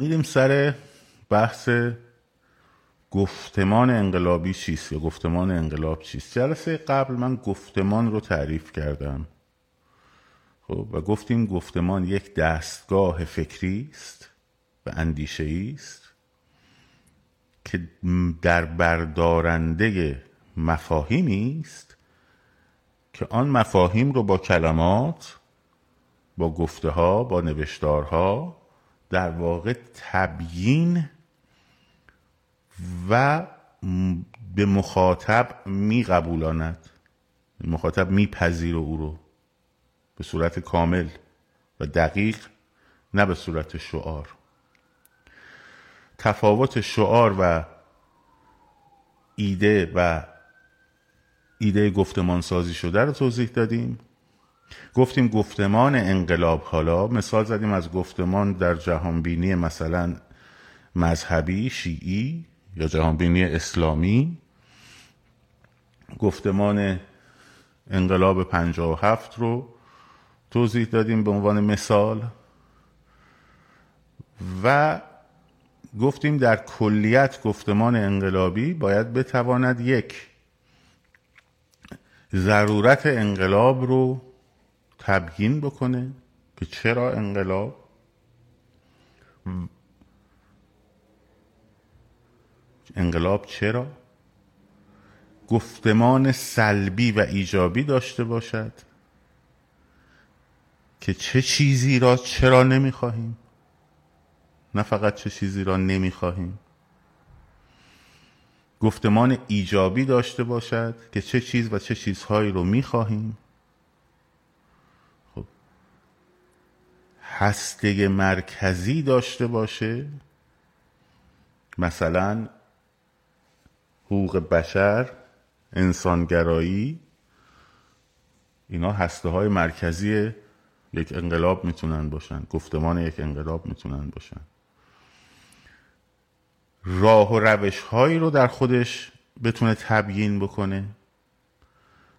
میریم سر بحث گفتمان انقلابی چیست یا گفتمان انقلاب چیست؟ جلسه قبل من گفتمان رو تعریف کردم. خب و گفتیم گفتمان یک دستگاه فکری است و اندیشه است که در بردارنده مفاهیمی است که آن مفاهیم رو با کلمات با گفته ها با نوشتارها در واقع تبیین و به مخاطب می قبولاند مخاطب میپذیر او رو. به صورت کامل و دقیق نه به صورت شعار. تفاوت شعار و ایده و ایده گفتمان سازی شده رو توضیح دادیم. گفتیم گفتمان انقلاب حالا مثال زدیم از گفتمان در جهانبینی مثلا مذهبی شیعی یا جهانبینی اسلامی. گفتمان انقلاب پنجاه و هفت رو توضیح دادیم به عنوان مثال و گفتیم در کلیت گفتمان انقلابی باید بتواند یک ضرورت انقلاب رو تبیین بکنه که چرا انقلاب؟ انقلاب چرا؟ گفتمان سلبی و ایجابی داشته باشد که چه چیزی را چرا نمی‌خواهیم؟ نه فقط چه چیزی را نمی‌خواهیم. گفتمان ایجابی داشته باشد که چه چیز و چه چیزهایی رو می‌خواهیم. هسته مرکزی داشته باشه؟ مثلا حقوق بشر انسانگرایی اینا هسته های مرکزی یک انقلاب می‌تونن باشن گفتمان یک انقلاب می‌تونن باشن. راه و روش هایی رو در خودش بتونه تبیین بکنه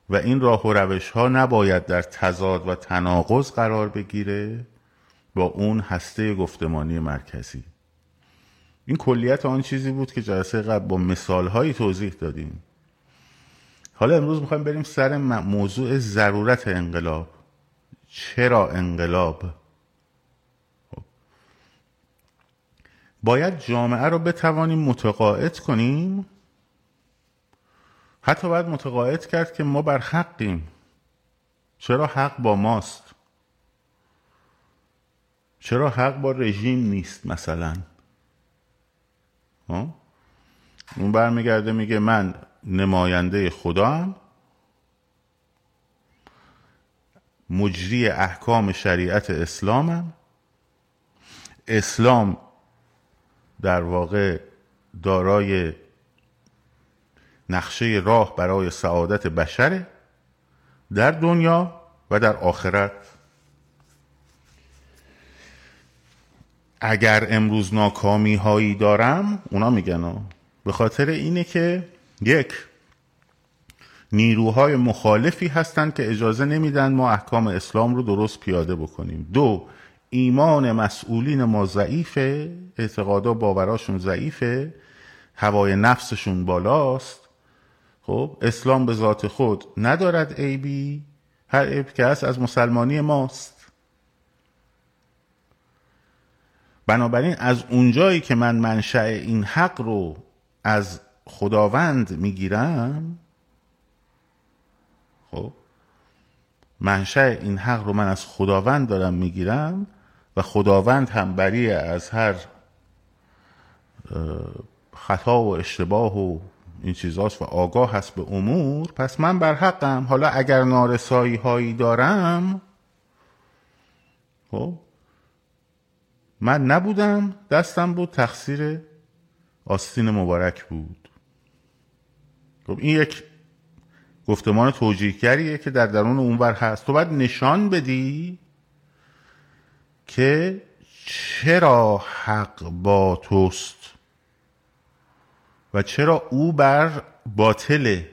و این راه و روش ها نباید در تضاد و تناقض قرار بگیره. با اون هسته گفتمانی مرکزی. این کلیت آن چیزی بود که جلسه قبل با مثال هایی توضیح دادیم. حالا امروز می‌خوایم بریم سر موضوع ضرورت انقلاب. چرا انقلاب؟ خب. باید جامعه رو بتوانیم متقاعد کنیم؟ حتی باید متقاعد کرد که ما بر حقیم. چرا حق با ماست؟ چرا حق با رژیم نیست مثلا؟ اون برمیگرده میگه من نماینده خدا هم مجری احکام شریعت اسلامم. اسلام در واقع دارای نقشه راه برای سعادت بشره در دنیا و در آخرت. اگر امروز ناکامی هایی دارم اونا میگن به خاطر اینه که یک نیروهای مخالفی هستند که اجازه نمیدن ما احکام اسلام رو درست پیاده بکنیم. دو ایمان مسئولین ما ضعیفه اعتقادا باوراشون ضعیفه هوای نفسشون بالاست. خب اسلام به ذات خود ندارد عیبی هر عیب که از مسلمانی ماست. بنابراین از اونجایی که من منشأ این حق رو از خداوند می‌گیرم خب منشأ این حق رو من از خداوند دارم می‌گیرم و خداوند هم بری از هر خطا و اشتباه و این چیزاست و آگاه هست به امور پس من بر حقم. حالا اگر نارسایی هایی دارم خب من نبودم دستم بود تقصیر آستین مبارک بود. خب این یک گفتمان توجیهگریه که در درون اونور هست. تو باید نشان بدی که چرا حق با توست و چرا او بر باطله.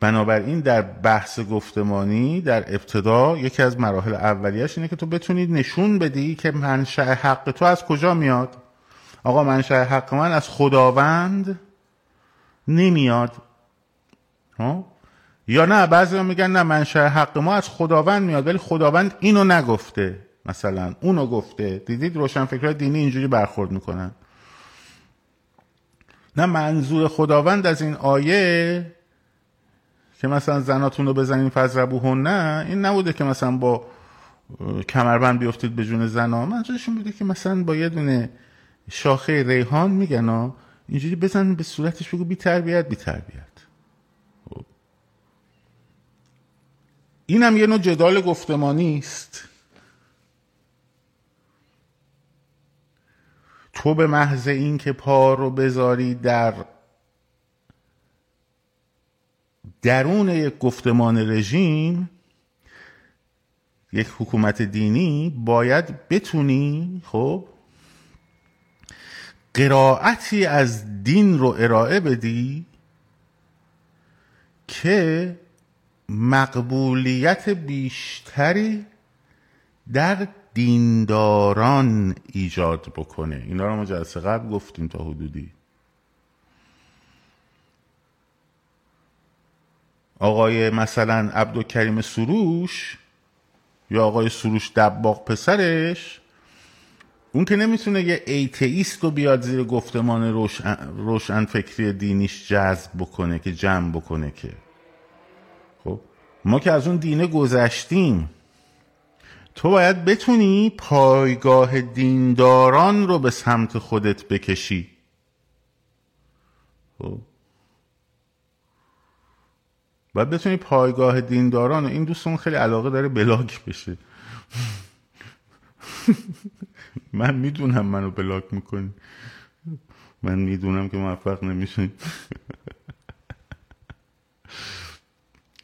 بنابراین در بحث گفتمانی در ابتدا یکی از مراحل اولیش اینه که تو بتونی نشون بدی که منشأ حق تو از کجا میاد. آقا منشأ حق من از خداوند نمیاد. ها یا نه بعضی میگن نه منشأ حق ما از خداوند میاد ولی خداوند اینو نگفته. مثلا اونو گفته. دیدید روشنفکرهای دینی اینجوری برخورد می‌کنن. نه منظور خداوند از این آیه که مثلا زناتون رو بزنین فضربوهن نه این نبوده که مثلا با کمربند بیفتید به جون زنا. منظورشون بوده که مثلا با یه دونه شاخه ریحان میگن اینجوری بزن به صورتش بگو بی تربیت بی تربیت. خب. این هم یه نوع جدال گفتمانی است. تو به محض اینکه پا رو بذاری در درون یک گفتمان رژیم یک حکومت دینی باید بتونی خب قرائتی از دین رو ارائه بدی که مقبولیت بیشتری در دینداران ایجاد بکنه. اینا رو ما جلسه قبل گفتیم تا حدودی. آقای مثلا عبدالکریم سروش یا آقای سروش دباغ پسرش اون که نمی‌تونه یه ایتئیست رو بیاد زیر گفتمان روشن, روشن فکری دینیش جذب بکنه که جمع بکنه که. خب ما که از اون دینه گذشتیم تو باید بتونی پایگاه دینداران رو به سمت خودت بکشی. خب باید بتونی پایگاه دینداران این دوستون خیلی علاقه داره بلاک بشه من می‌دونم منو بلاک می‌کنی. من می‌دونم که موفق نمیشین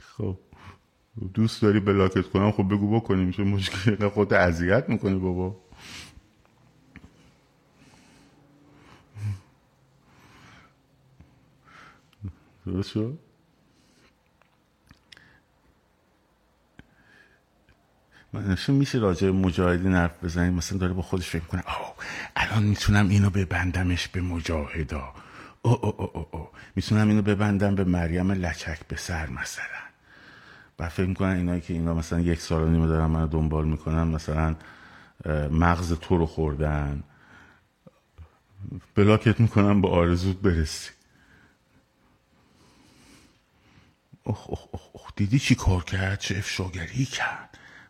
خب دوست داری بلاکت کنم؟ خب بگو بکنیم. چه مشکل خود اذیت می‌کنی بابا. درست شد؟ مثلا میشه راجع مجاهدین حرف بزنیم مثلا داره با خودش فکر کنه آه الان می‌تونم اینو ببندمش به مجاهدا. او او او او می‌تونم اینو ببندم به مریم لچک به سر مثلا. و فکر می‌کنن اینایی که اینا مثلا یک سال و نیمه دارن منو دنبال می‌کنن مثلا مغز تو رو خوردن. بلاکت می‌کنن با آرزوت برسی. اخ اخ اخ دیدی چی کار کرد؟ چه افشاگری کرد؟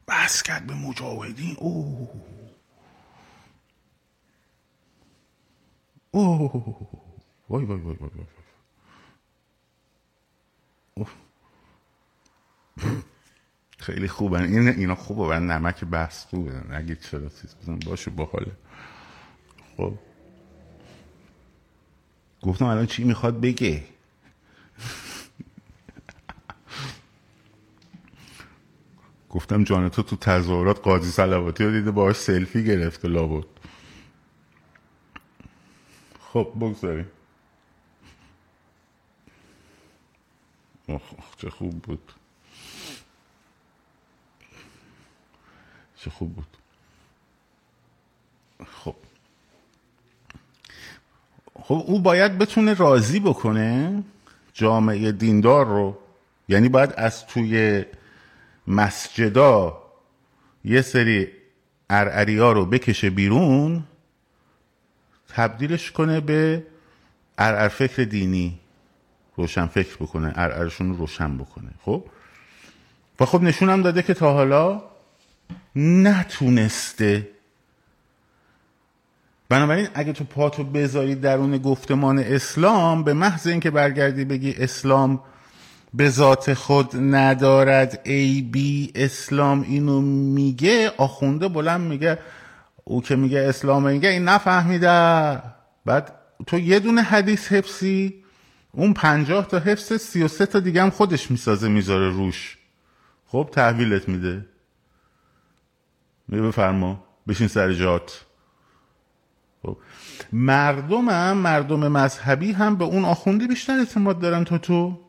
بس کرد به مجاهدین. اوه. اوه. وای وای وای وای وای. خیلی خوبن این اینا خوبه. و نمک بحث خوبه. نگید چرا چیز بزن باشه باحاله. خب. گفتم الان چی می‌خواد بگه؟ گفتم جان تو تظاهرات قاضی سلواتی رو دیده باهاش سلفی گرفته لابد. خب بگذاریم. چه خوب بود. چه خوب بود. خب. خب او باید بتونه راضی بکنه جامعه دیندار رو. یعنی باید از توی مسجدا یه سری ارعریا رو بکشه بیرون تبدیلش کنه به ارعر فکر دینی. روشن فکر بکنه ارعرشون رو روشن بکنه خب؟ و خب نشونم داده که تا حالا نتونسته. بنابراین اگه تو پاتو بذاری درون گفتمان اسلام به محض اینکه برگردی بگی اسلام به ذات خود ندارد. ای بی اسلام اینو میگه آخونده بلند میگه او که میگه اسلام میگه این نفهمیده. بعد تو یه دونه حدیث حفظی اون پنجاه تا حفظ سی و سه تا دیگه هم خودش می‌سازه می‌ذاره روش. خب تحویلت میده. می بفرما بشین سر جات. خب مردم هم مردم مذهبی هم به اون آخونده بیشتر اعتماد دارن تا تو.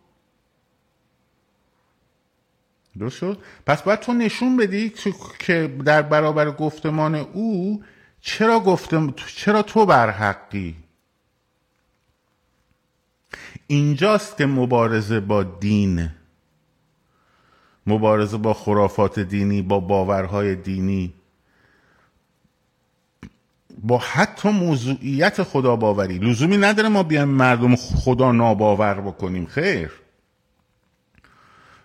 درست شد؟ پس باید تو نشون بدی که در برابر گفتمان او چرا گفتم چرا تو بر حقی؟ اینجاست که مبارزه با دین. مبارزه با خرافات دینی با باورهای دینی. با حتی موضوعیت خدا باوری لزومی نداره ما بیایم مردم خدا ناباور بکنیم خیر.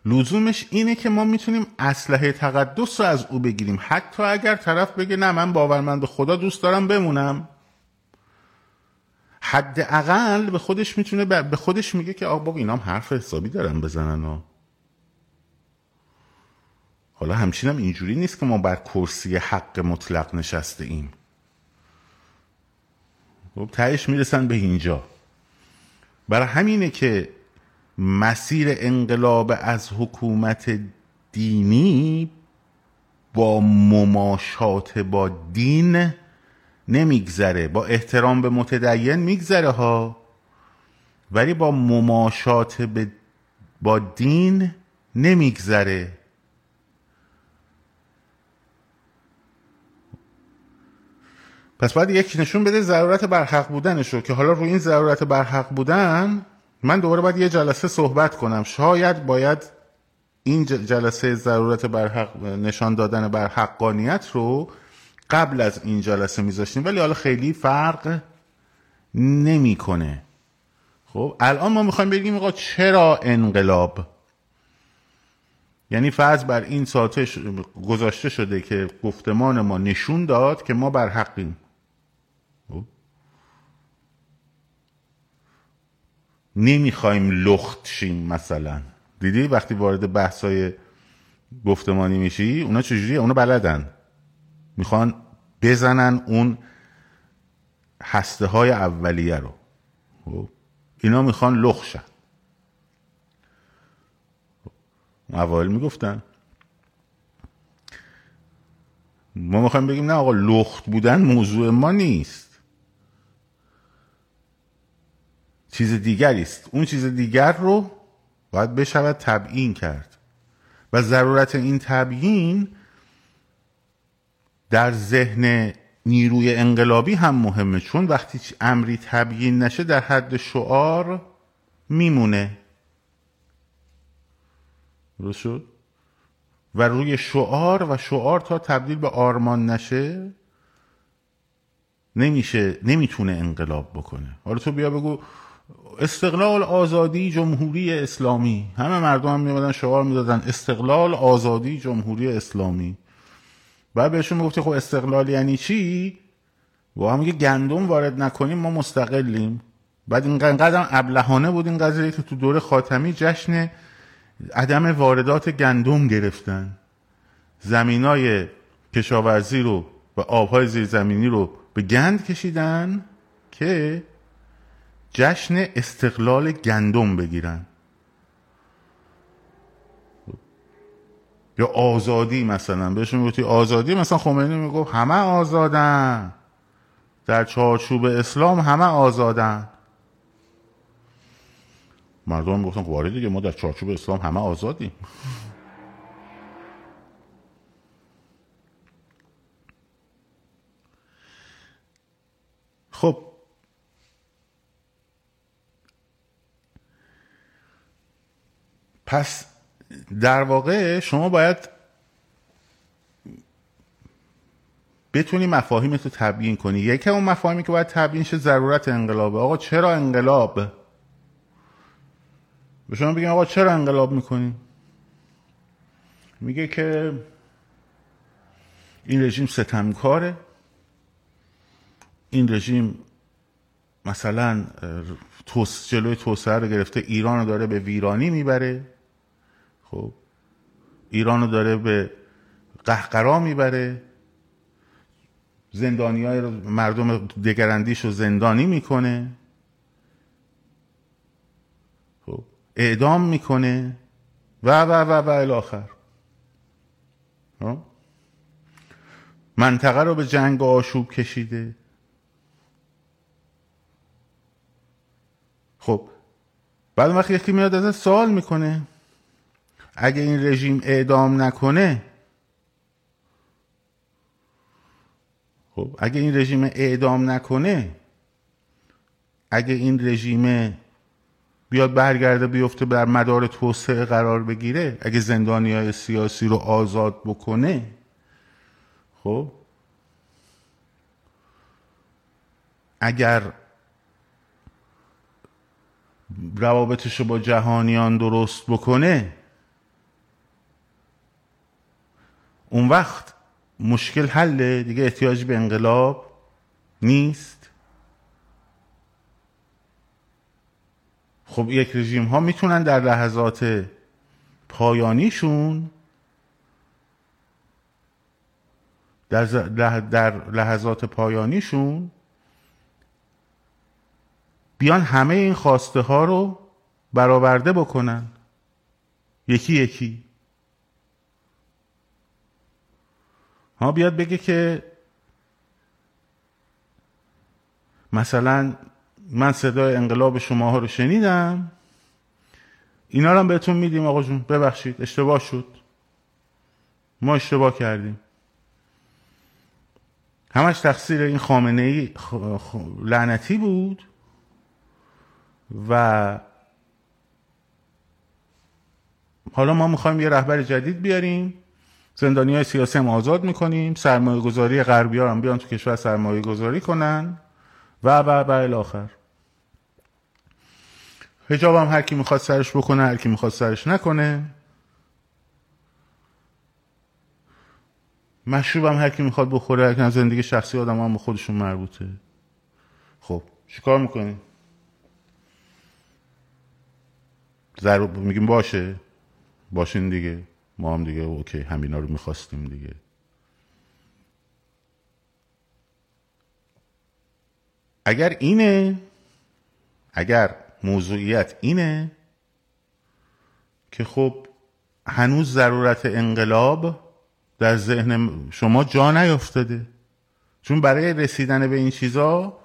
لزومش اینه که ما می‌تونیم اسلحه تقدس رو از او بگیریم. حتی اگر طرف بگه نه من باورمند به خدا دوست دارم بمونم. حداقل به خودش می‌تونه به خودش میگه که آقا اینام حرف حسابی دارن بزنن و حالا همچین هم اینجوری نیست که ما بر کرسی حق مطلق نشسته ایم. خب تهش می‌رسن به اینجا. برای همینه که مسیر انقلاب از حکومت دینی با مماشات با دین نمیگذره با احترام به متدین میگذره ها. ولی با مماشات با دین نمیگذره. پس باید یک نشون بده ضرورت برحق بودنش رو که حالا روی این ضرورت برحق بودن من دوباره باید یه جلسه صحبت کنم. شاید باید این جلسه ضرورت برحق نشان دادن بر حقانیت رو قبل از این جلسه میذاشتیم. ولی حالا خیلی فرق نمی‌کنه. خب الان ما می‌خوایم بگیم آقا چرا انقلاب؟ یعنی فرض بر این ساعت گذاشته شده که گفتمان ما نشون داد که ما بر حقیم. نمی‌خوایم لخت شیم مثلا. دیدی وقتی وارد بحثای گفتمانی میشی اونا چجوریه؟ اونا بلدن. می‌خوان بزنن اون هسته های اولیه رو. خب؟ اینا می‌خوان لخشن اوایل می‌گفتن. ما می‌خوایم بگیم نه آقا لخت بودن موضوع ما نیست. چیز دیگری است. اون چیز دیگر رو باید بشود تبیین کرد. و ضرورت این تبیین در ذهن نیروی انقلابی هم مهمه. چون وقتی امری تبیین نشه در حد شعار میمونه. درست و روی شعار و شعار تا تبدیل به آرمان نشه نمیشه نمی‌تونه انقلاب بکنه. حالا تو بیا بگو استقلال آزادی جمهوری اسلامی. همه مردم هم میمدن شعار می‌دادن. استقلال آزادی جمهوری اسلامی. بعد بهشون می‌گفتی خب استقلال یعنی چی؟ و هم میگه گندم وارد نکنیم ما مستقلیم. بعد اینقدر ابلهانه بود این قضیه که تو دوره خاتمی جشن عدم واردات گندم گرفتن. زمینای کشاورزی رو و آبهای زیرزمینی رو به گند کشیدن که جشن استقلال گندم بگیرن. یا آزادی مثلا. بهشون می‌گفتی آزادی؟ مثلا خمینی می‌گفت همه آزادن. در چارچوب اسلام همه آزادن. مردم گفتن خب آره دیگه ما در چارچوب اسلام همه آزادیم. خب پس در واقع شما باید بتونی مفاهیم تو تبیین کنی. یکی اون مفاهیمی که باید تبیین شه ضرورت انقلابه. آقا چرا انقلاب؟ به شما بگیم آقا چرا انقلاب می‌کنی؟ میگه که این رژیم ستمکاره. این رژیم مثلا توس جلوی توسعه رو گرفته ایران رو داره به ویرانی می‌بره. خب. ایران رو داره به قهقرا می‌بره. زندانی های مردم دگراندیش رو زندانی می‌کنه. خب. اعدام می‌کنه. و و و و الاخر خب؟ منطقه رو به جنگ آشوب کشیده. خب. بعد وقتی یکی میاد ازت سوال می‌کنه. اگه این رژیم اعدام نکنه خب اگه این رژیم اعدام نکنه اگه این رژیم بیاد برگرده بیفته بر مدار توسعه قرار بگیره اگه زندانی های سیاسی رو آزاد بکنه خب اگر روابطش رو با جهانیان درست بکنه اون وقت مشکل حله دیگه احتیاج به انقلاب نیست. خب یک رژیم ها می‌تونن در لحظات پایانیشون در, در لحظات پایانیشون بیان همه این خواسته ها رو برآورده بکنن. یکی یکی. ها بیاد بگه که مثلا من صدای انقلاب شما ها رو شنیدم. اینا رو هم بهتون میدیم آقا جون. ببخشید اشتباه شد. ما اشتباه کردیم. همش تقصیر این خامنه ای لعنتی بود و حالا ما می‌خوایم یه رهبر جدید بیاریم. زندانی های سیاسی هم آزاد می‌کنیم. سرمایه گذاری غربی هم بیان تو کشور سرمایه گذاری کنن. و و و الاخر هجاب هم هر کی می‌خواد سرش بکنه هر کی می‌خواد سرش نکنه. مشروب هم هر کی می‌خواد بخوره هر زندگی شخصی آدم هم به خودشون مربوطه. خب چیکار می‌کنیم؟ ضرور میگیم باشه. باشین دیگه. ما هم دیگه اوکی همینا رو می‌خواستیم دیگه. اگر اینه اگر موضوعیت اینه که خب هنوز ضرورت انقلاب در ذهن شما جا نیافتاده. چون برای رسیدن به این چیزا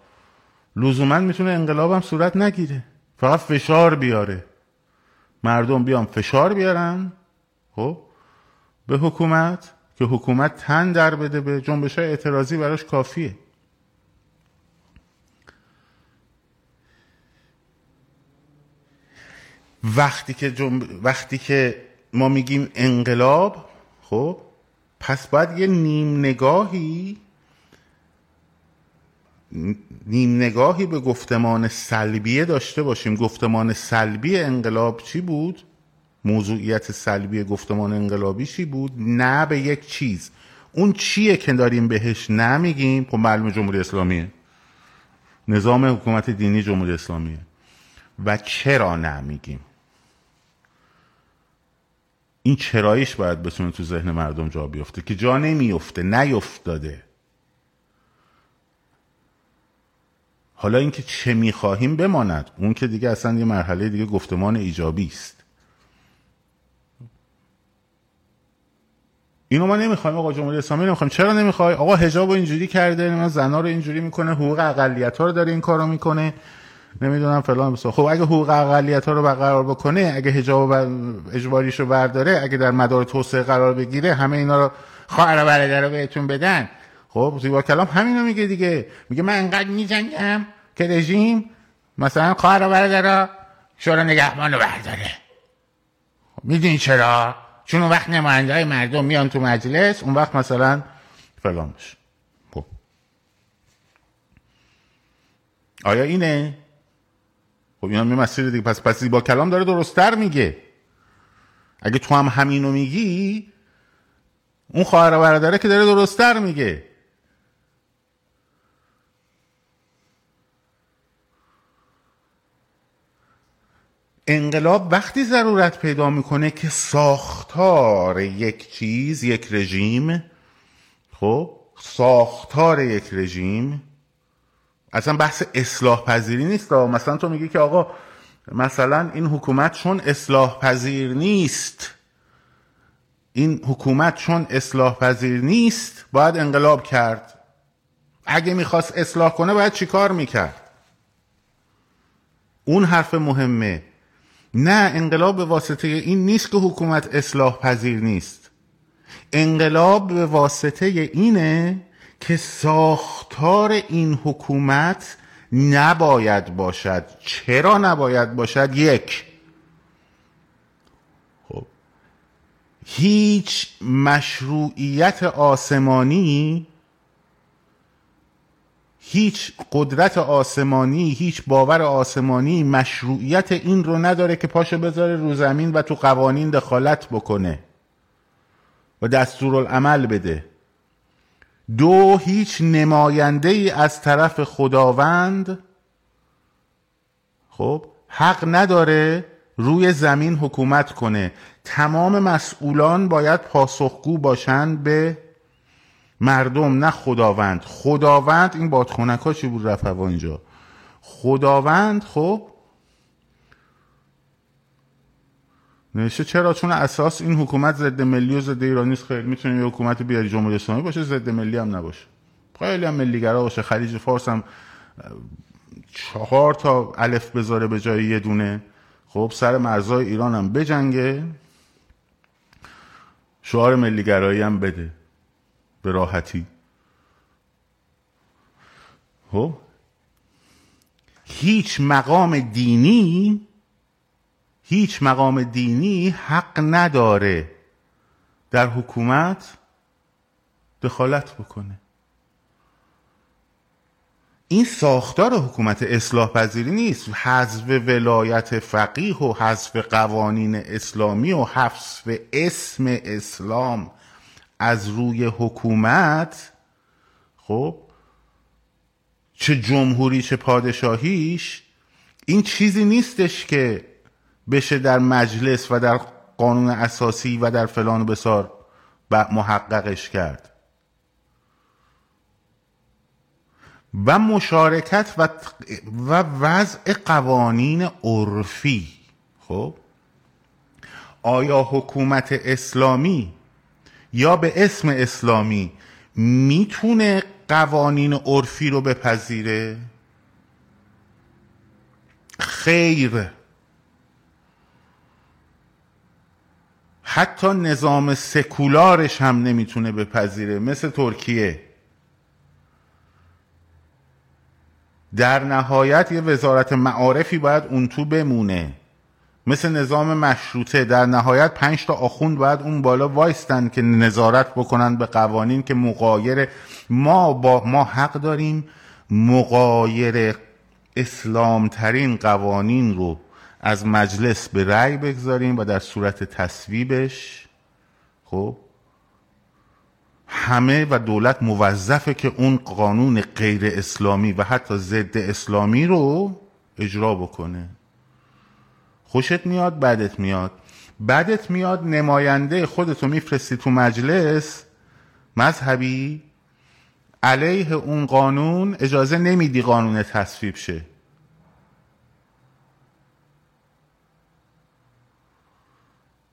لزوما می‌تونه انقلاب هم صورت نگیره. فقط فشار بیاره. مردم بیان فشار بیارن. خب؟ به حکومت که حکومت تن در بده به جنبش های اعتراضی براش کافیه. وقتی که وقتی که ما میگیم انقلاب خب پس باید یه نیم نگاهی نیم نگاهی به گفتمان سلبیه داشته باشیم. گفتمان سلبی انقلاب چی بود؟ موضوعیت سلبی گفتمان انقلابی چی بود؟ نه به یک چیز. اون چیه که داریم بهش نمیگیم؟ خب معلوم جمهوری اسلامیه. نظام حکومت دینی جمهوری اسلامیه. و چرا نمیگیم؟ این چرایش باید بتونه تو ذهن مردم جا بیفته که جا نمیفته نیفتاده. حالا اینکه چه می‌خواهیم بماند؟ اون که دیگه اصلا یه مرحله دیگه گفتمان ایجابی است. اینو ما نمی‌خوایم آقا جمهوری اسلامی نمی‌خوایم. چرا نمی‌خوای؟ آقا حجاب اینجوری کرده من زنا رو اینجوری می‌کنه حقوق اقلیت ها رو داره این کارو می‌کنه. نمی‌دونم فلان. بسا خب اگه حقوق اقلیت ها رو برقرار بکنه اگه حجاب اجباریش رو برداره اگه در مدار توسعه قرار بگیره همه اینا رو خواهر برادر رو بهتون بدن. خب زیبا کلام همینو میگه دیگه. میگه من انقدر میجنگم که رژیم مثلا خواهر برادر شورا نگهبان رو برداره. می‌دونی چرا؟ چون اون وقت نماینده های مردم میان تو مجلس اون وقت مثلا فلان میشه خب. آیا اینه؟ خب اینا می مسیر دیگه. پس پس با کلام داره درستتر میگه. اگه تو هم همینو میگی اون خواهر برادره که داره درستتر میگه. انقلاب وقتی ضرورت پیدا می‌کنه که ساختار یک چیز یک رژیم خب ساختار یک رژیم اصلا بحث اصلاح پذیری نیست مثلا تو میگی که آقا مثلا این حکومت چون اصلاح پذیر نیست این حکومت چون اصلاح پذیر نیست باید انقلاب کرد. اگه می‌خواست اصلاح کنه باید چیکار می‌کرد؟ اون حرف مهمه. نه انقلاب به واسطه این نیست که حکومت اصلاح پذیر نیست. انقلاب به واسطه اینه که ساختار این حکومت نباید باشد. چرا نباید باشد؟ یک. خب هیچ مشروعیت آسمانی هیچ قدرت آسمانی هیچ باور آسمانی مشروعیت این رو نداره که پاشو بذاره رو زمین و تو قوانین دخالت بکنه و دستورالعمل بده. دو هیچ نماینده ای از طرف خداوند خب حق نداره روی زمین حکومت کنه. تمام مسئولان باید پاسخگو باشند به مردم نه خداوند. خداوند این بادخونک ها چی بود رفت هوا اینجا؟ خداوند خب نوشته چرا؟ چون اساس این حکومت ضد ملی و ضد ایرانی است خیلی می‌تونه یه حکومت بیاری جمهوری اسلامی باشه ضد ملی هم نباشه. خیلی هم ملیگرا باشه. خلیج فارس هم چهار تا الف بذاره به جای یه دونه. خب سر مرزای ایران هم بجنگه. شعار ملیگرایی هم بده. به راحتی. خب؟ هیچ مقام دینی هیچ مقام دینی حق نداره در حکومت دخالت بکنه. این ساختار حکومت اصلاح پذیری نیست. حذف ولایت فقیه و حذف قوانین اسلامی و حذف اسم اسلام. از روی حکومت خب چه جمهوری چه پادشاهیش این چیزی نیستش که بشه در مجلس و در قانون اساسی و در فلان بسار محققش کرد. و مشارکت و, و وضع قوانین عرفی خب آیا حکومت اسلامی یا به اسم اسلامی می‌تونه قوانین عرفی رو بپذیره؟ خیر. حتی نظام سکولارش هم نمی‌تونه بپذیره مثل ترکیه. در نهایت یه وزارت معارفی باید اون تو بمونه. مثل نظام مشروطه. در نهایت پنج تا آخوند باید اون بالا وایستن که نظارت بکنن به قوانین که مقایر ما با ما حق داریم. مقایر اسلام ترین قوانین رو از مجلس به رأی بگذاریم و در صورت تصویبش. خب؟ همه و دولت موظفه که اون قانون غیر اسلامی و حتی ضد اسلامی رو اجرا بکنه. خوشت میاد بدت میاد. بدت میاد نماینده خودتو میفرستی تو مجلس مذهبی علیه اون قانون اجازه نمیدی قانون تصویب شه.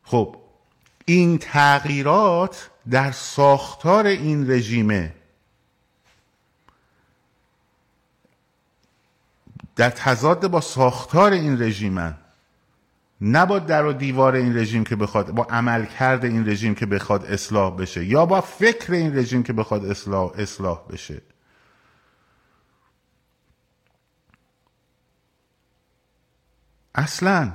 خب این تغییرات در ساختار این رژیمه. در تضاد با ساختار این رژیمن. نه با در و دیوار این رژیم که بخواد با عمل کرده این رژیم که بخواد اصلاح بشه یا با فکر این رژیم که بخواد اصلاح, اصلاح بشه. اصلا.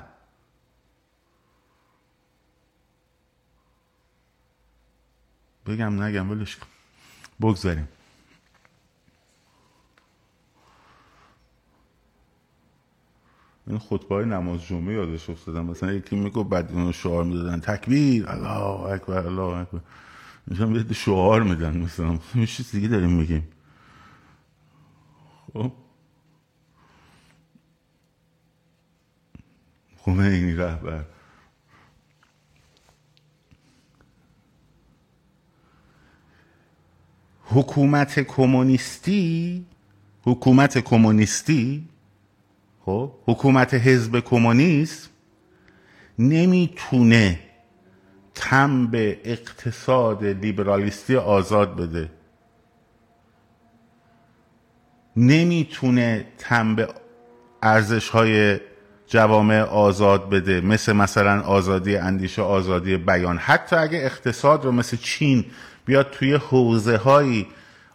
بگم نگم ولش بگذاریم. این خطبه نماز جمعه یادش افتادم. مثلا یکی میگو بعد اونو شعار می‌دادن. تکبیر. الله اکبر الله اکبر. میشم یه شعار میدن مثلا. یه چیز دیگه داریم میگیم. خب. خمینی رهبر. حکومت کمونیستی حکومت کمونیستی خب حکومت حزب کمونیست نمی‌تونه تم به اقتصاد لیبرالیستی آزاد بده. نمی‌تونه تم به ارزش های جوامع آزاد بده مثل مثلا آزادی اندیشه آزادی بیان. حتی اگه اقتصاد رو مثل چین بیاد توی حوزه هایی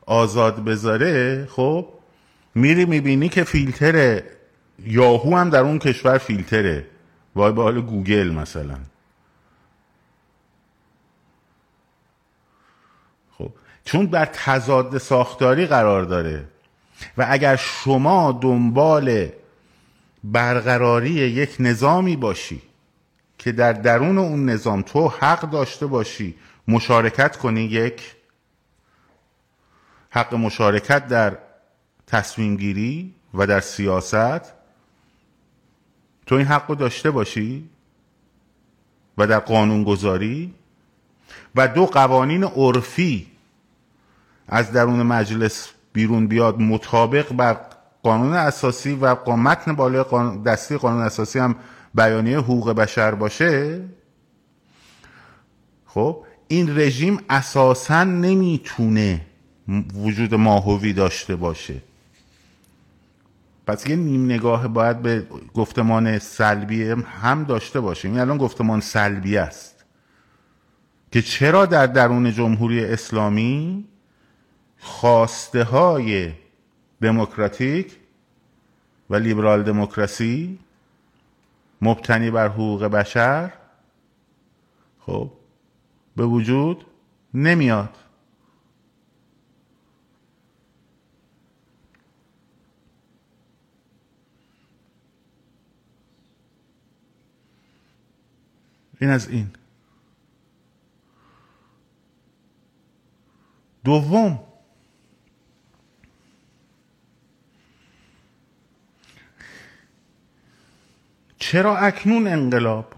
آزاد بذاره خب میری می‌بینی که فیلتر یاهو هم در اون کشور فیلتره. وای به حال گوگل مثلا. خب چون بر تضاد ساختاری قرار داره و اگر شما دنبال برقراری یک نظامی باشی که در درون اون نظام تو حق داشته باشی مشارکت کنی یک حق مشارکت در تصمیم گیری و در سیاست تو این حق رو داشته باشی و در قانون گذاری و دو قوانین عرفی از درون مجلس بیرون بیاد مطابق بر قانون اساسی و متن بالای دستی قانون اساسی هم بیانیه حقوق بشر باشه خب این رژیم اساسا نمی‌تونه وجود ماهوی داشته باشه. پس یه نیم نگاه باید به گفتمان سلبی هم داشته باشیم. این الان گفتمان سلبی است. که چرا در درون جمهوری اسلامی خواسته های دموکراتیک و لیبرال دموکراسی مبتنی بر حقوق بشر خب به وجود نمیاد. این از این. دوم. چرا اکنون انقلاب؟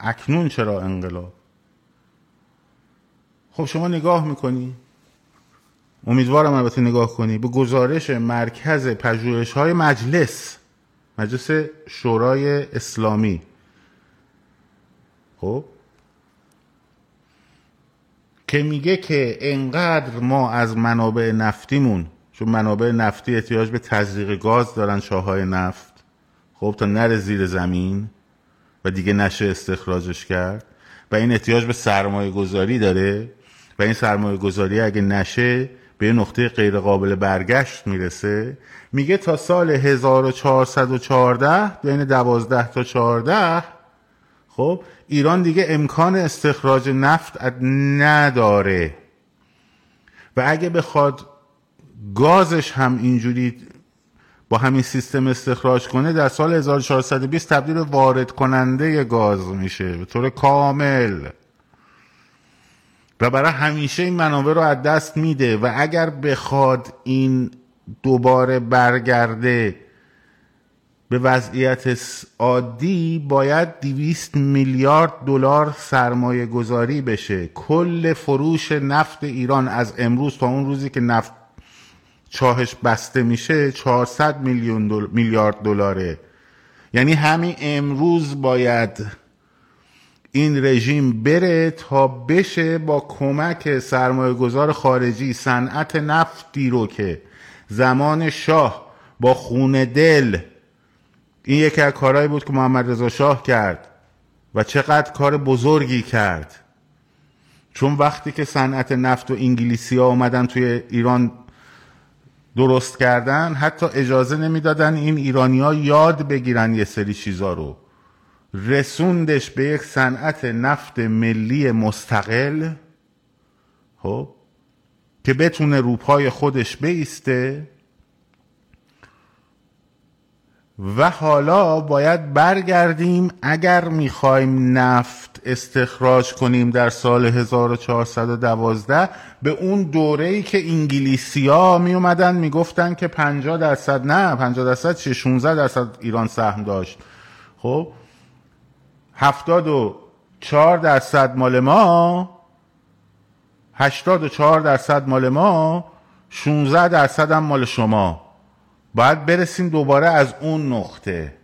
اکنون چرا انقلاب؟ خب شما نگاه می‌کنی. امیدوارم البته نگاه کنی. به گزارش مرکز پژوهش های مجلس مجلس شورای اسلامی. خب؟ که میگه که انقدر ما از منابع نفتیمون چون منابع نفتی احتیاج به تزریق گاز دارن شاههای نفت خب تا نره زیر زمین و دیگه نشه استخراجش کرد و این احتیاج به سرمایه گذاری داره و این سرمایه گذاری اگه نشه به نقطه غیر قابل برگشت می‌رسه. میگه تا سال 1414 بین 12 تا 14 خب ایران دیگه امکان استخراج نفت نداره. و اگه بخواد گازش هم اینجوری با همین سیستم استخراج کنه در سال 1420 تبدیل وارد کننده گاز میشه. به طور کامل. و برای همیشه این منابع رو از دست میده و اگر بخواد این دوباره برگرده به وضعیت عادی باید دویست میلیارد دلار سرمایه گذاری بشه. کل فروش نفت ایران از امروز تا اون روزی که نفت چاهش بسته میشه 400 میلیون میلیارد دلاره. یعنی همین امروز باید این رژیم بره تا بشه با کمک سرمایه گذار خارجی صنعت نفتی رو که زمان شاه با خون دل این یکی از کارهایی بود که محمد رضا شاه کرد و چقدر کار بزرگی کرد. چون وقتی که صنعت نفت و انگلیسی ها اومدن توی ایران درست کردن حتی اجازه نمی‌دادن این ایرانی ها یاد بگیرن یه سری چیزا رو. رسوندش به یک صنعت نفت ملی مستقل خب که بتونه روپای خودش بیسته. و حالا باید برگردیم اگر می‌خوایم نفت استخراج کنیم در سال 1412 به اون دوره ای که انگلیسی ها می اومدن می‌گفتن که 50 درصد نه 50 درصد چه 16 درصد ایران سهم داشت. خب 74 درصد مال ما 84 درصد مال ما 16 درصد هم مال شما. باید برسیم دوباره از اون نقطه.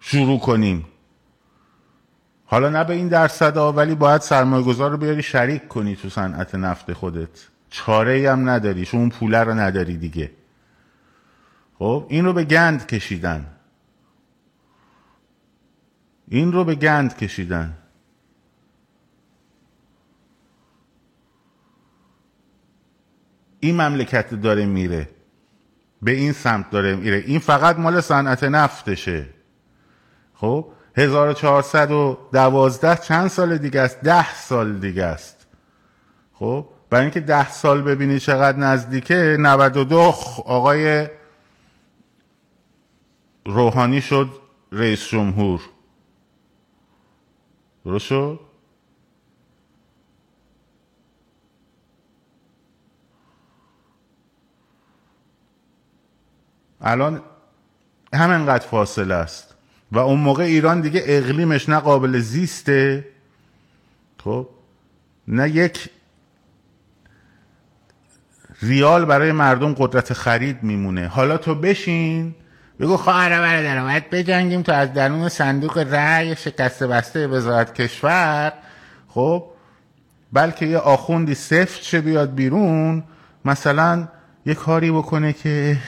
شروع کنیم. حالا نه به این درصد ها ولی باید سرمایه گذار رو بیاری شریک کنی تو صنعت نفت خودت. چاره هم نداری چون اون پوله رو نداری دیگه. خب این رو به گند کشیدن. این رو به گند کشیدن. این مملکت داره میره. به این سمت داره میره. این فقط مال صنعت نفتشه. خب؟ 1412 چند سال دیگه است؟ ده سال دیگه است. خب؟ برای اینکه ده سال ببینی چقدر نزدیکه 92 آقای روحانی شد رئیس جمهور. درست شد؟ الان همینقدر فاصله است. و اون موقع ایران دیگه اقلیمش نه قابل زیسته. خب نه یک ریال برای مردم قدرت خرید میمونه. حالا تو بشین. بگو خواهر برادرم باید بجنگیم تا از درون صندوق رأی شکسته بسته وزارت کشور. خب بلکه یه آخوندی سفت شه بیاد بیرون مثلا یه کاری بکنه که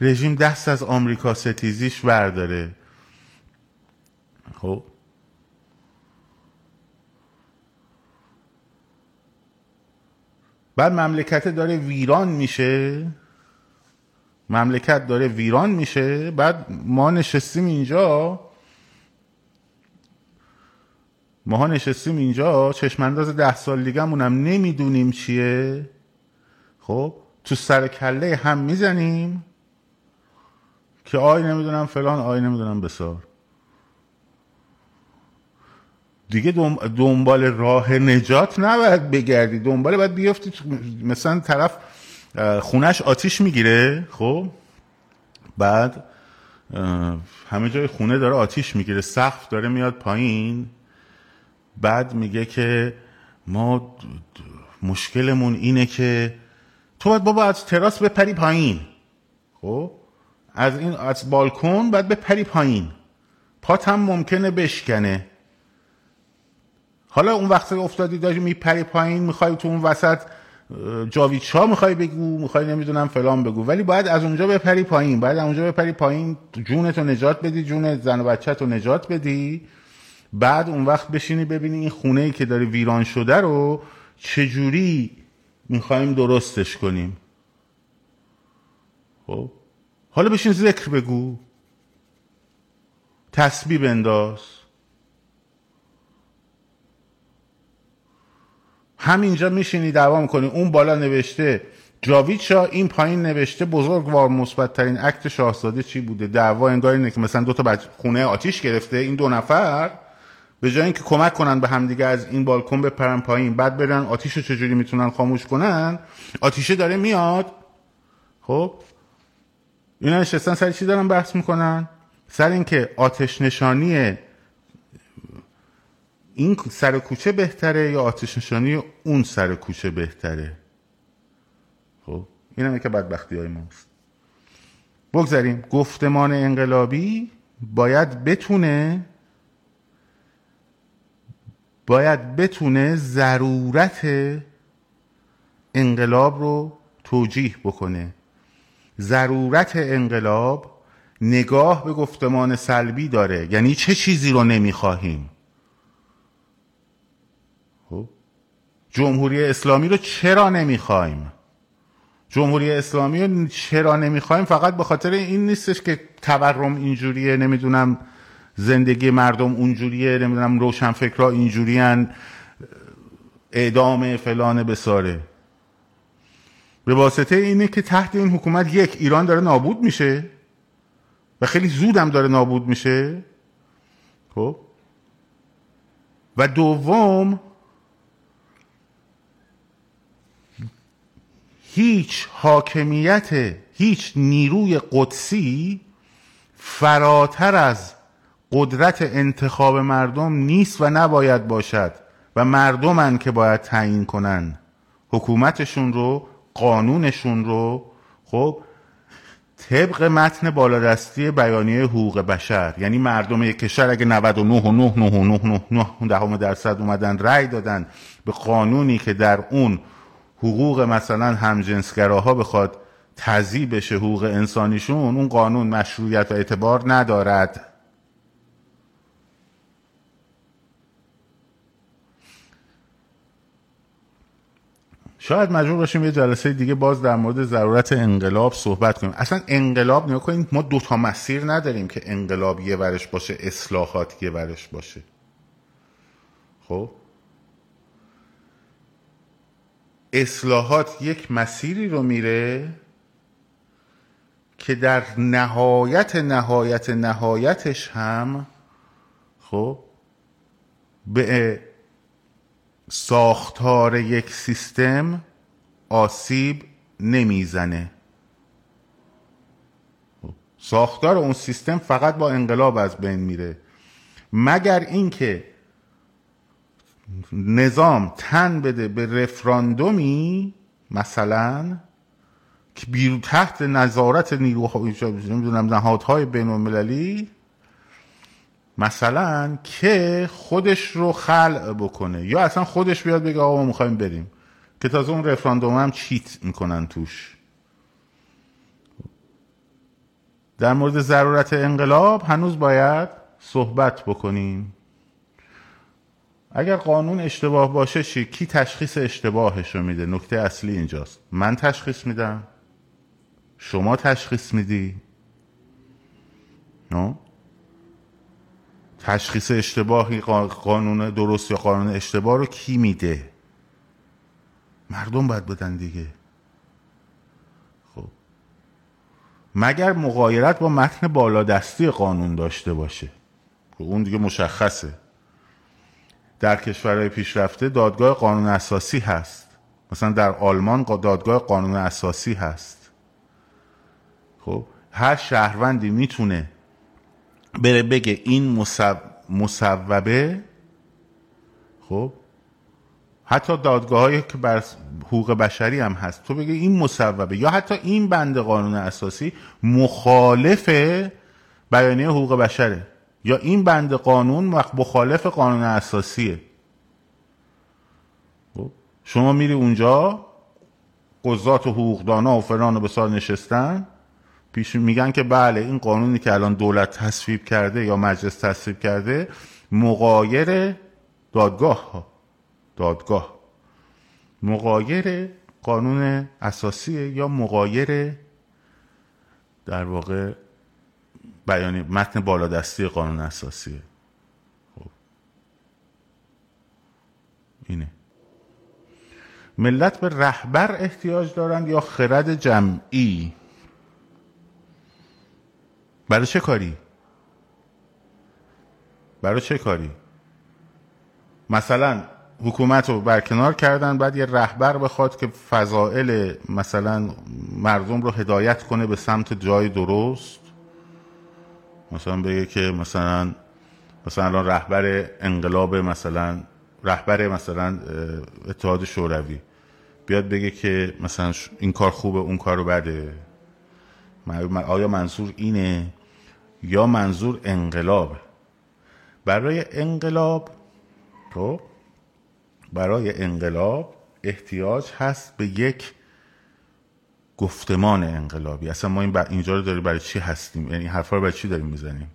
رژیم دست از آمریکا ستیزیش برداره. خب. بعد مملکت داره ویران میشه. مملکت داره ویران میشه بعد ما نشستیم اینجا. ما نشستیم اینجا چشمانداز ده سال دیگه مونم نمی‌دونیم چیه. خب تو سر کله هم می‌زنیم که آی نمی‌دونم فلان آی نمی‌دونم بسار. دیگه دنبال راه نجات نباید بگردی. دنبال باید بیافتی مثلا طرف خونش آتیش می‌گیره خب؟ بعد همه جای خونه داره آتیش می‌گیره سقف داره میاد پایین. بعد میگه که ما مشکلمون اینه که تو باید بابا از تراس بپری پایین. خب؟ از این از بالکن باید بپری پایین. پات هم ممکنه بشکنه. حالا اون وقتی افتادی داری میپری پایین می‌خوای تو اون وسط جاوید شاه می‌خوای بگو می‌خوای نمی‌دونم فلان بگو. ولی باید از اونجا بپری پایین باید از اونجا بپری پایین جونتو نجات بدی جون زن و بچه نجات بدی. بعد اون وقت بشینی ببینی این خونه ای که داره ویران شده رو چجوری می‌خوایم درستش کنیم. خب؟ حالا بشین ذکر بگو. تسبیح بنداز. همینجا میشینی دعوا می‌کنی. اون بالا نوشته جاوید شاه این پایین نوشته بزرگوار مثبت ترین عکت شاهزاده چی بوده؟ دعوا انگار اینه که مثلا دو تا بچه خونه آتیش گرفته این دو نفر به جای اینکه کمک کنن به همدیگه از این بالکن بپرن پایین بعد برن آتیش رو چجوری می‌تونن خاموش کنن؟ آتیشه داره میاد. خب؟ اینا نشستن سر چی دارن بحث می‌کنن؟ سر اینکه آتش نشانی این سر کوچه بهتره یا آتش نشانی اون سر کوچه بهتره؟ خب این همه که بدبختی های ماست. بگذاریم گفتمان انقلابی باید بتونه باید بتونه ضرورت انقلاب رو توجیه بکنه. ضرورت انقلاب نگاه به گفتمان سلبی داره. یعنی چه چیزی رو نمی‌خواهیم؟ جمهوری اسلامی رو چرا نمی‌خوایم؟ جمهوری اسلامی رو چرا نمی‌خوایم؟ فقط به خاطر این نیستش که تورم اینجوریه نمی‌دونم زندگی مردم اونجوریه نمی‌دونم روشن فکرها اینجوریان اعدام فلان بساره. به واسطه اینه که تحت این حکومت یک ایران داره نابود میشه و خیلی زودم داره نابود میشه. خب؟ و دوم هیچ حاکمیت هیچ نیروی قدسی فراتر از قدرت انتخاب مردم نیست و نباید باشد و مردمن که باید تعیین کنن. حکومتشون رو قانونشون رو خب طبق متن بالادستی بیانیه حقوق بشر یعنی مردم یک کشور اگه 99 و 9 درصد اومدن رأی دادن به قانونی که در اون حقوق مثلا همجنسگراها بخواد تضییع بشه حقوق انسانیشون اون قانون مشروعیت و اعتبار ندارد. شاید مجبور باشیم یه جلسه دیگه باز در مورد ضرورت انقلاب صحبت کنیم. اصلا انقلاب نگاه کنید ما دوتا مسیر نداریم که انقلاب یه ورش باشه اصلاحات یه ورش باشه. خب؟ اصلاحات یک مسیری رو میره که در نهایت نهایت نهایتش هم خب به ساختار یک سیستم آسیب نمی‌زنه. ساختار اون سیستم فقط با انقلاب از بین میره. مگر اینکه نظام تن بده به رفراندومی مثلا که بیرو تحت نظارت نیروهای نمی‌دونم نهادهای بین المللی مثلا که خودش رو خلع بکنه. یا اصلا خودش بیاد بگه آقا ما می‌خوایم بریم. که تازه اون رفراندوم هم چیت می‌کنن توش. در مورد ضرورت انقلاب هنوز باید صحبت بکنیم. اگر قانون اشتباه باشه چی؟ کی تشخیص اشتباهش رو میده؟ نکته اصلی اینجاست. من تشخیص میدم. شما تشخیص میدی. نو؟ تشخیص اشتباهی قانون درست یا قانون اشتباه رو کی میده؟ مردم باید بدن دیگه. خب. مگر مقایرت با متن بالادستی قانون داشته باشه؟ خب اون دیگه مشخصه. در کشورهای پیشرفته دادگاه قانون اساسی هست. مثلا در آلمان دادگاه قانون اساسی هست. خب هر شهروندی می‌تونه بره بگه این مصوبه خب حتی دادگاه که بر حقوق بشری هم هست تو بگه این مصوبه یا حتی این بند قانون اساسی مخالف بیانیه حقوق بشره. یا این بند قانون مخالف قانون اساسیه. خب، شما میری اونجا قضات و حقوقدانا و فران و بسار نشستن پیش میگن که بله این قانونی که الان دولت تصویب کرده یا مجلس تصویب کرده مقایر دادگاه ها. دادگاه. مقایر قانون اساسیه یا مقایر در واقع بیانی متن بالادستی قانون اساسیه. خب. اینه. ملت به رهبر احتیاج دارند یا خرد جمعی؟ برای چه کاری؟ برای چه کاری؟ مثلا حکومت رو برکنار کردن بعد یه رهبر بخواد که فضائل مثلا مردم رو هدایت کنه به سمت جای درست؟ مثلا بگه که مثلا مثلا رهبر انقلاب مثلا رهبر مثلا اتحاد شوروی. بیاد بگه که مثلا این کار خوبه اون کار رو بده. آیا منظور اینه؟ یا منظور انقلاب؟ برای انقلاب تو خب؟ برای انقلاب احتیاج هست به یک گفتمان انقلابی. اصلا ما این اینجا رو داریم برای چی هستیم؟ یعنی حرفا رو برای چی داریم می‌زنیم؟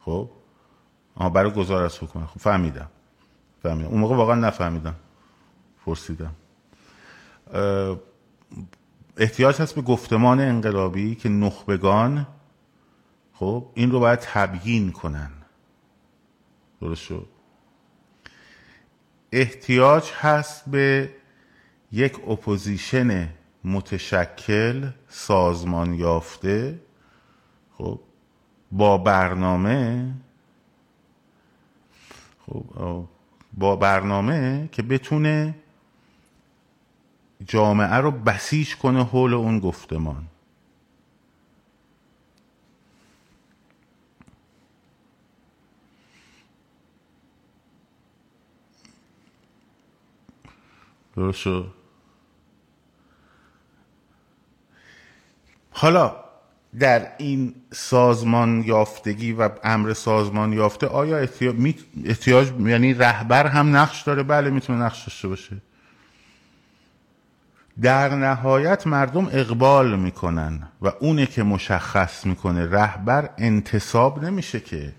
خب؟ آها برای گذار از حکومت. خب فهمیدم. فهمیدم. اون موقع واقعا نفهمیدم. پرسیدم. احتیاج هست به گفتمان انقلابی که نخبگان خب این رو باید تبیین کنن. درست شد؟ احتیاج هست به یک اپوزیشن متشکل سازمان یافته. خب با برنامه خب با برنامه که بتونه جامعه رو بسیج کنه حول اون گفتمان. درست حالا در این سازمان یافتگی و امر سازمان یافته آیا احتیاج, یعنی رهبر هم نقش داره؟ بله می‌تونه نقش داشته باشه. در نهایت مردم اقبال می‌کنن و اونه که مشخص می‌کنه رهبر انتصاب نمیشه که.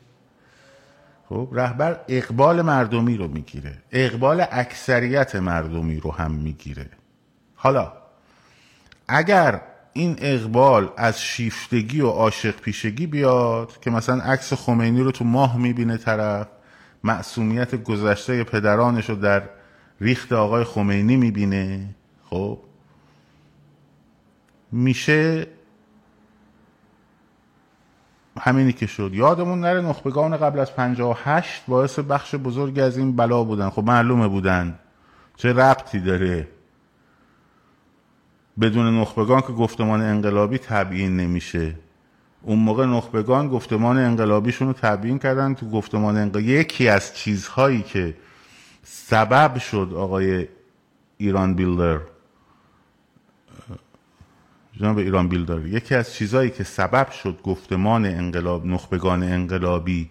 خب رهبر اقبال مردمی رو می‌گیره. اقبال اکثریت مردمی رو هم می‌گیره. حالا اگر این اقبال از شیفتگی و عاشق پیشگی بیاد که مثلا عکس خمینی رو تو ماه می‌بینه طرف معصومیت گذشته پدرانش رو در ریخت آقای خمینی می‌بینه. خب؟ میشه همینی که شد. یادمون نره نخبگان قبل از 58 باعث بخش بزرگی از این بلا بودن. خب معلومه بودن چه ربطی داره بدون نخبگان که گفتمان انقلابی تبیین نمیشه. اون موقع نخبگان گفتمان انقلابیشون رو تبیین کردن تو گفتمان انقلابی یکی از چیزهایی که سبب شد آقای ایران بیلدر. جناب ایران بیلدر یکی از چیزهایی که سبب شد گفتمان انقلاب نخبگان انقلابی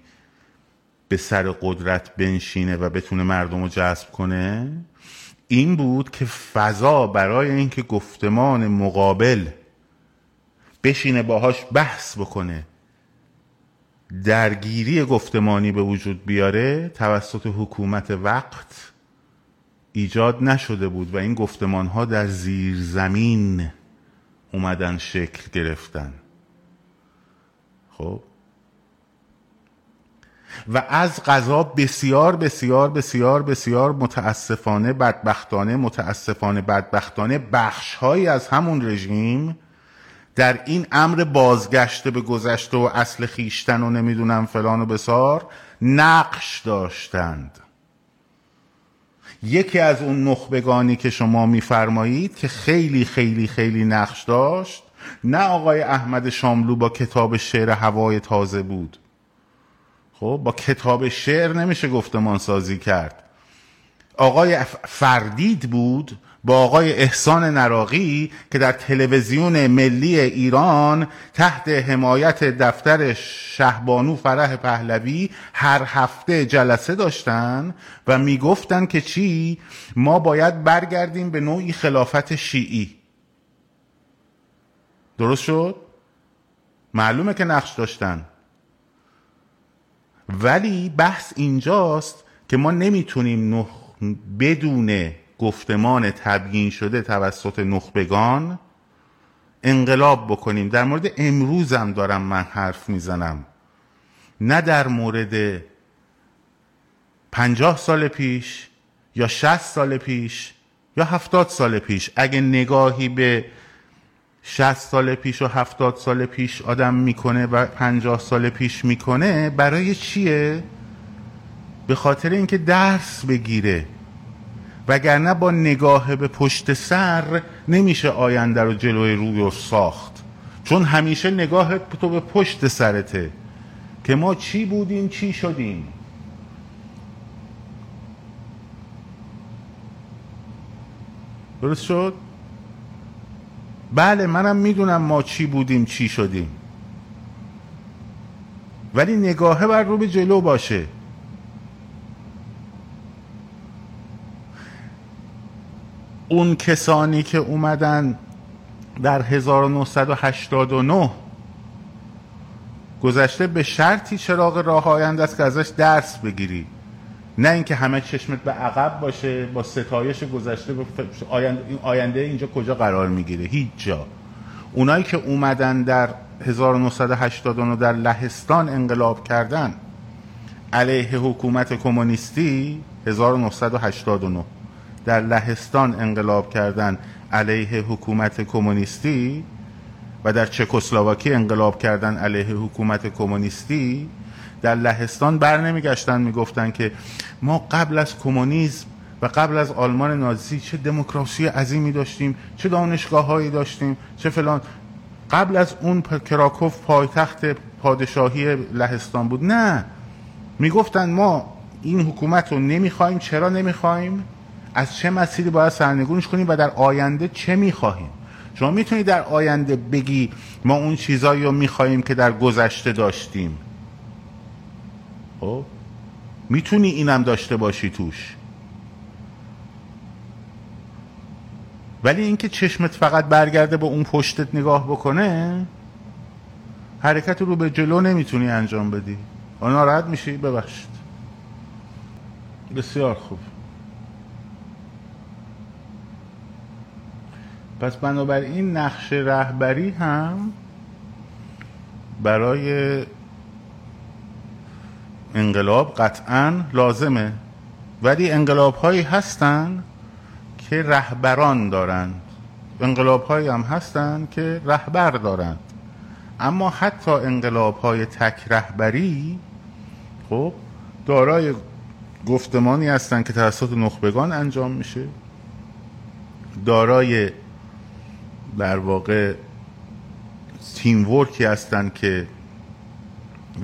به سر قدرت بنشینه و بتونه مردم رو جذب کنه؟ این بود که فضا برای اینکه گفتمان مقابل بشینه باهاش بحث بکنه درگیری گفتمانی به وجود بیاره توسط حکومت وقت ایجاد نشده بود و این گفتمان ها در زیر زمین اومدن شکل گرفتن. خب؟ و از قضا بسیار بسیار بسیار بسیار متاسفانه بدبختانه متاسفانه بدبختانه بخشهایی از همون رژیم در این امر بازگشته به گذشته و اصل خیشتن و نمی‌دونم فلان و بسار نقش داشتند. یکی از اون نخبگانی که شما میفرمایید که خیلی خیلی خیلی نقش داشت نه آقای احمد شاملو با کتاب شعر هوای تازه بود. خب با کتاب شعر نمیشه گفتمان سازی کرد. آقای فردید بود با آقای احسان نراقی که در تلویزیون ملی ایران تحت حمایت دفتر شهبانو فرح پهلوی هر هفته جلسه داشتن و می‌گفتن که چی؟ ما باید برگردیم به نوعی خلافت شیعی. درست شد؟ معلومه که نقش داشتن. ولی بحث اینجاست که ما نمی‌تونیم نخ... بدون گفتمان تبیین شده توسط نخبگان انقلاب بکنیم. در مورد امروزم دارم من حرف می‌زنم. نه در مورد پنجاه سال پیش یا شست سال پیش یا هفتاد سال پیش. اگه نگاهی به شست سال پیش و هفتاد سال پیش آدم می‌کنه و پنجاه سال پیش می‌کنه برای چیه؟ به خاطر اینکه درس بگیره وگرنه با نگاه به پشت سر نمیشه آینده رو جلوی روی رو ساخت چون همیشه نگاه تو به پشت سرته که ما چی بودیم چی شدیم درست شد؟ بله منم می‌دونم ما چی بودیم چی شدیم. ولی نگاهه بر رو به جلو باشه. اون کسانی که اومدن در 1989 گذشته به شرطی چراغ راه آینده است که ازش درس بگیری. نه اینکه همه چشمت به عقب باشه با ستایش گذشته آینده, آینده اینجا کجا قرار می‌گیره؟ هیچ جا. اونایی که اومدن در 1989 در لهستان انقلاب کردن علیه حکومت کمونیستی 1989 در لهستان انقلاب کردن علیه حکومت کمونیستی و در چکسلواکی انقلاب کردن علیه حکومت کمونیستی در لهستان بر نمیگشتن می‌گفتن که ما قبل از کمونیسم و قبل از آلمان نازی چه دموکراسی عظیمی داشتیم چه دانشگاه هایی داشتیم چه فلان. قبل از اون کراکوف پایتخت پادشاهی لهستان بود. نه. می‌گفتن ما این حکومت رو نمی‌خوایم. چرا نمی‌خوایم؟ از چه مسیری باید سرنگونش کنیم و در آینده چه می‌خواهیم؟ شما می‌تونید در آینده بگی ما اون چیزایی رو می‌خواهیم که در گذشته داشتیم. خب؟ می‌تونی اینم داشته باشی توش. ولی اینکه چشمت فقط برگرده به اون پشتت نگاه بکنه حرکت رو به جلو نمی‌تونی انجام بدی. ناراحت میشی؟ ببخشید. بسیار خوب. پس بنابراین نقش رهبری هم برای انقلاب قطعا لازمه. ولی انقلاب هایی هستن که رهبران دارند انقلاب هایی هم هستن که رهبر دارند اما حتی انقلاب های تک رهبری خب دارای گفتمانی هستند که توسط نخبگان انجام میشه. دارای در واقع تیم ورکی هستند که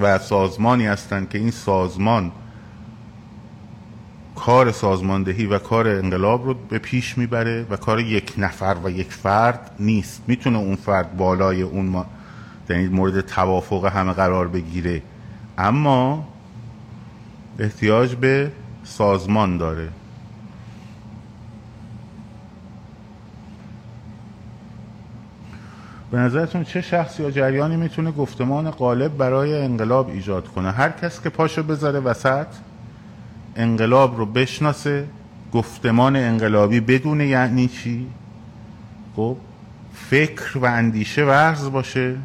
و سازمانی هستند که این سازمان کار سازماندهی و کار انقلاب رو به پیش می‌بره و کار یک نفر و یک فرد نیست. می‌تونه اون فرد بالای اون ما یعنی مورد توافق همه قرار بگیره. اما احتیاج به سازمان داره. به نظرتون چه شخص یا جریانی می‌تونه گفتمان غالب برای انقلاب ایجاد کنه؟ هر کس که پاشو بذاره وسط انقلاب رو بشناسه گفتمان انقلابی بدونه یعنی چی؟ خب فکر و اندیشه ورز باشه.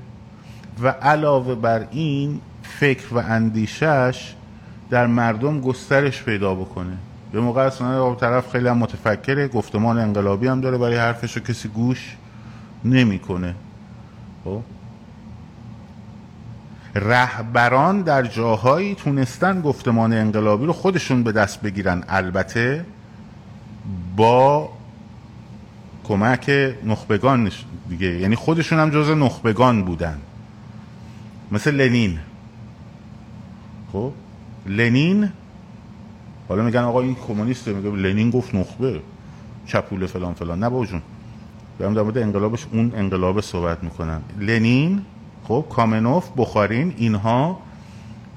و علاوه بر این فکر و اندیشهش در مردم گسترش پیدا بکنه. به موقع اصلا طرف خیلی هم متفکره گفتمان انقلابی هم داره برای حرفش رو کسی گوش نمی‌کنه. خب. رهبران در جاهایی تونستن گفتمان انقلابی رو خودشون به دست بگیرن. البته با کمک نخبگان دیگه. یعنی خودشون هم جز نخبگان بودن. مثل لنین. خب؟ لنین حالا میگن آقا این کمونیسته میگه لنین گفت نخبه. چپوله فلان فلان. نه جون. دارم در مورد انقلابش اون انقلاب صحبت می‌کنم. لنین خب کامنوف بخارین اینها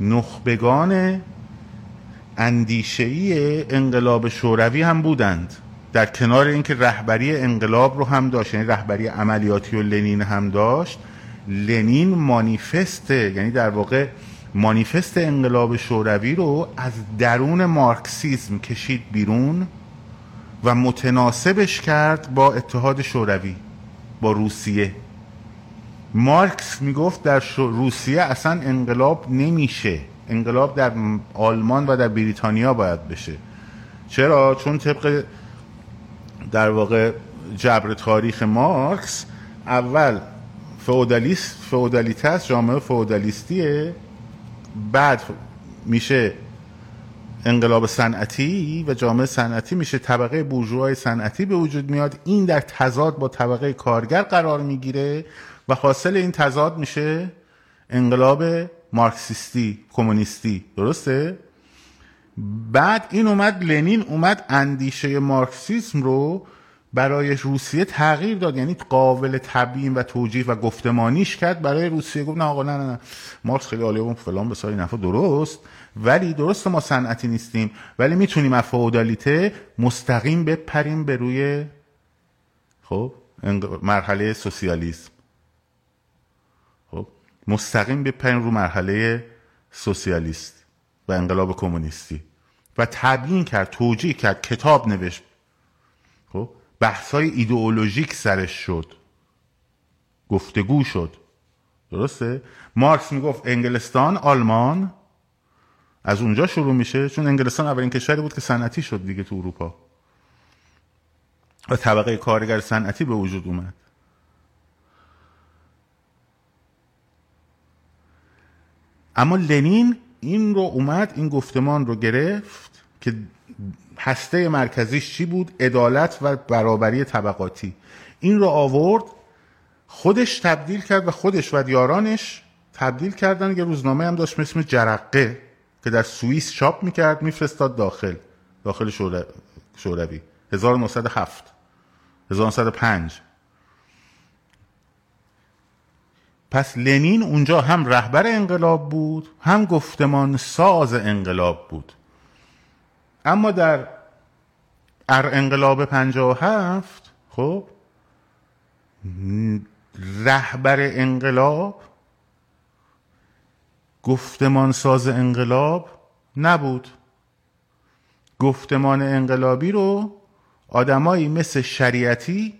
نخبگان اندیشهی انقلاب شوروی هم بودند. در کنار اینکه رهبری انقلاب رو هم داشت یعنی رهبری عملیاتی و لنین هم داشت لنین مانیفست یعنی در واقع مانیفست انقلاب شوروی رو از درون مارکسیزم کشید بیرون. و متناسبش کرد با اتحاد شوروی با روسیه. مارکس می‌گفت در روسیه اصلا انقلاب نمیشه. انقلاب در آلمان و در بریتانیا باید بشه. چرا؟ چون طبق در واقع جبر تاریخ مارکس اول فئودالیست فئودالیته جامعه فئودالیستیه بعد میشه انقلاب صنعتی و جامعه صنعتی میشه طبقه بورژوای صنعتی به وجود میاد. این در تضاد با طبقه کارگر قرار می‌گیره و حاصل این تضاد میشه انقلاب مارکسیستی کمونیستی. درسته؟ بعد این اومد لنین اومد اندیشه مارکسیسم رو برای روسیه تغییر داد. یعنی قابل تبیین و توجیه و گفتمانیش کرد برای روسیه. گفت نه آقا نه نه نه. مارکس خیلی عالیه فلان بساری نفع درست. ولی درست ما صنعتی نیستیم ولی می‌تونیم از فئودالیته مستقیم بپریم به روی خب مرحله سوسیالیسم. خب مستقیم بپریم رو مرحله سوسیالیست و انقلاب کمونیستی. و تبیین کرد توجیه کرد کتاب نوشت. خب بحثای ایدئولوژیک سرش شد. گفتگو شد. درسته؟ مارکس می‌گفت انگلستان آلمان. از اونجا شروع میشه چون انگلستان اولین کشوری بود که صنعتی شد دیگه تو اروپا. و طبقه کارگر صنعتی به وجود اومد. اما لنین این رو اومد این گفتمان رو گرفت که هسته مرکزیش چی بود؟ عدالت و برابری طبقاتی. این رو آورد خودش تبدیل کرد و خودش و یارانش تبدیل کردن یه روزنامه هم داشت مثل جرقه. که در سوئیس چاپ می‌کرد میفرستاد داخل داخل شوروی. 1907 1905 پس لنین اونجا هم رهبر انقلاب بود هم گفتمان ساز انقلاب بود. اما در ار انقلاب 57 خب رهبر انقلاب گفتمان ساز انقلاب نبود. گفتمان انقلابی رو آدمایی مثل شریعتی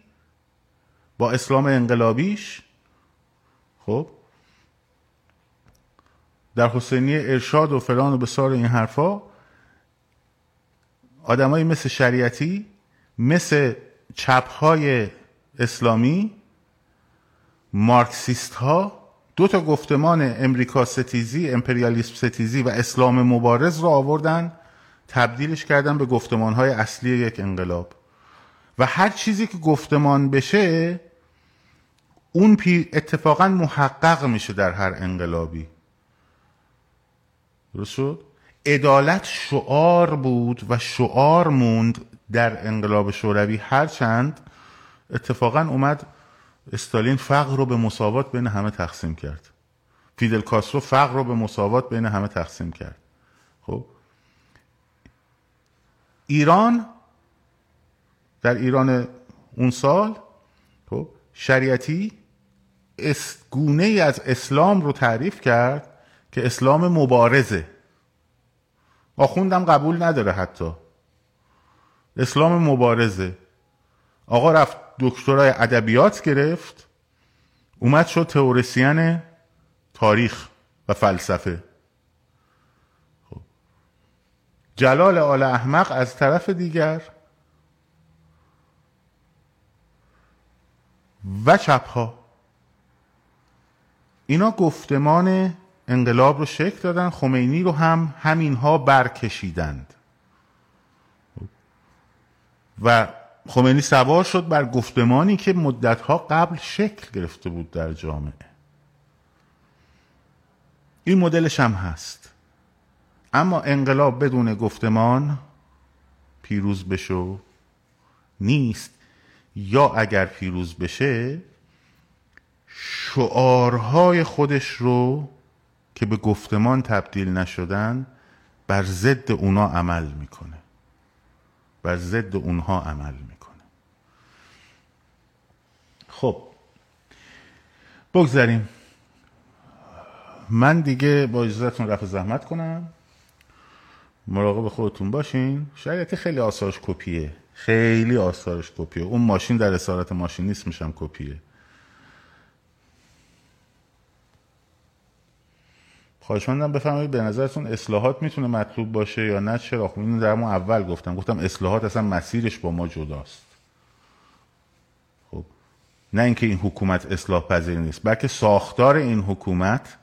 با اسلام انقلابیش خب در حسینی ارشاد و فلان و بسار این حرفا آدمایی مثل شریعتی مثل چپهای اسلامی مارکسیست ها دو تا گفتمان امریکا ستیزی امپریالیسم ستیزی و اسلام مبارز را آوردن تبدیلش کردن به گفتمان های اصلی یک انقلاب. و هر چیزی که گفتمان بشه اون اتفاقا محقق میشه در هر انقلابی. درست شد؟ عدالت شعار بود و شعار موند در انقلاب شوروی. هرچند اتفاقا اومد استالین فقر رو به مساوات بین همه تقسیم کرد. فیدل کاسترو فقر رو به مساوات بین همه تقسیم کرد. خب؟ ایران در ایران اون سال خب شریعتی گونه ای از اسلام رو تعریف کرد که اسلام مبارزه. آخوندم قبول نداره حتی. اسلام مبارزه. آقا رفت دکترای ادبیات گرفت اومد شد تئوریسین تاریخ و فلسفه. خب. جلال آل احمق از طرف دیگر و چپها. اینا گفتمان انقلاب رو شکل دادن خمینی رو هم همینها برکشیدند. و خمینی سوار شد بر گفتمانی که مدتها قبل شکل گرفته بود در جامعه. این مدلش هم هست. اما انقلاب بدون گفتمان پیروز بشو. نیست. یا اگر پیروز بشه شعارهای خودش رو که به گفتمان تبدیل نشدن بر ضد اونا عمل می‌کنه. بر ضد اونها عمل می‌کنه. خب بگذاریم. من دیگه با اجازتون رفع زحمت کنم. مراقب خودتون باشین. شاید خیلی آثارش کپیه. خیلی آثارش کپیه. اون ماشین در اسارت ماشین نیست میشم کپیه. خواهشمندم بفرمایید به نظرتون اصلاحات می‌تونه مطلوب باشه یا نه؟ چرا؟ خب اینو در اول گفتم. گفتم اصلاحات اصلا مسیرش با ما جداست. نه اینکه این حکومت اصلاح پذیر نیست بلکه ساختار این حکومت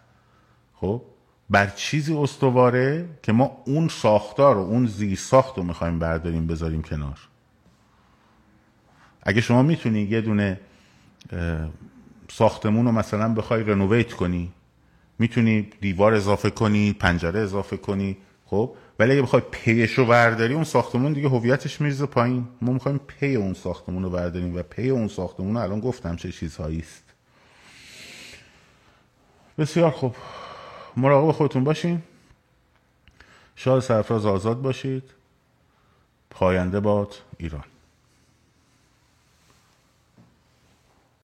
خب بر چیزی استواره که ما اون ساختار و اون زیر ساخت رو می‌خوایم برداریم بذاریم کنار. اگه شما می‌تونی یه دونه ساختمون رو مثلا بخوای رنوویت کنی می‌تونی دیوار اضافه کنی پنجره اضافه کنی خب ولی اگه بخوای پیش رو برداری اون ساختمون دیگه هویتش میرزه پایین. ما می‌خوایم پی اون ساختمون رو برداریم و پی اون ساختمون رو الان گفتم چه چیزهایی است. بسیار خوب. مراقب خودتون باشین. شاد سرفراز آزاد باشید. پاینده باد ایران.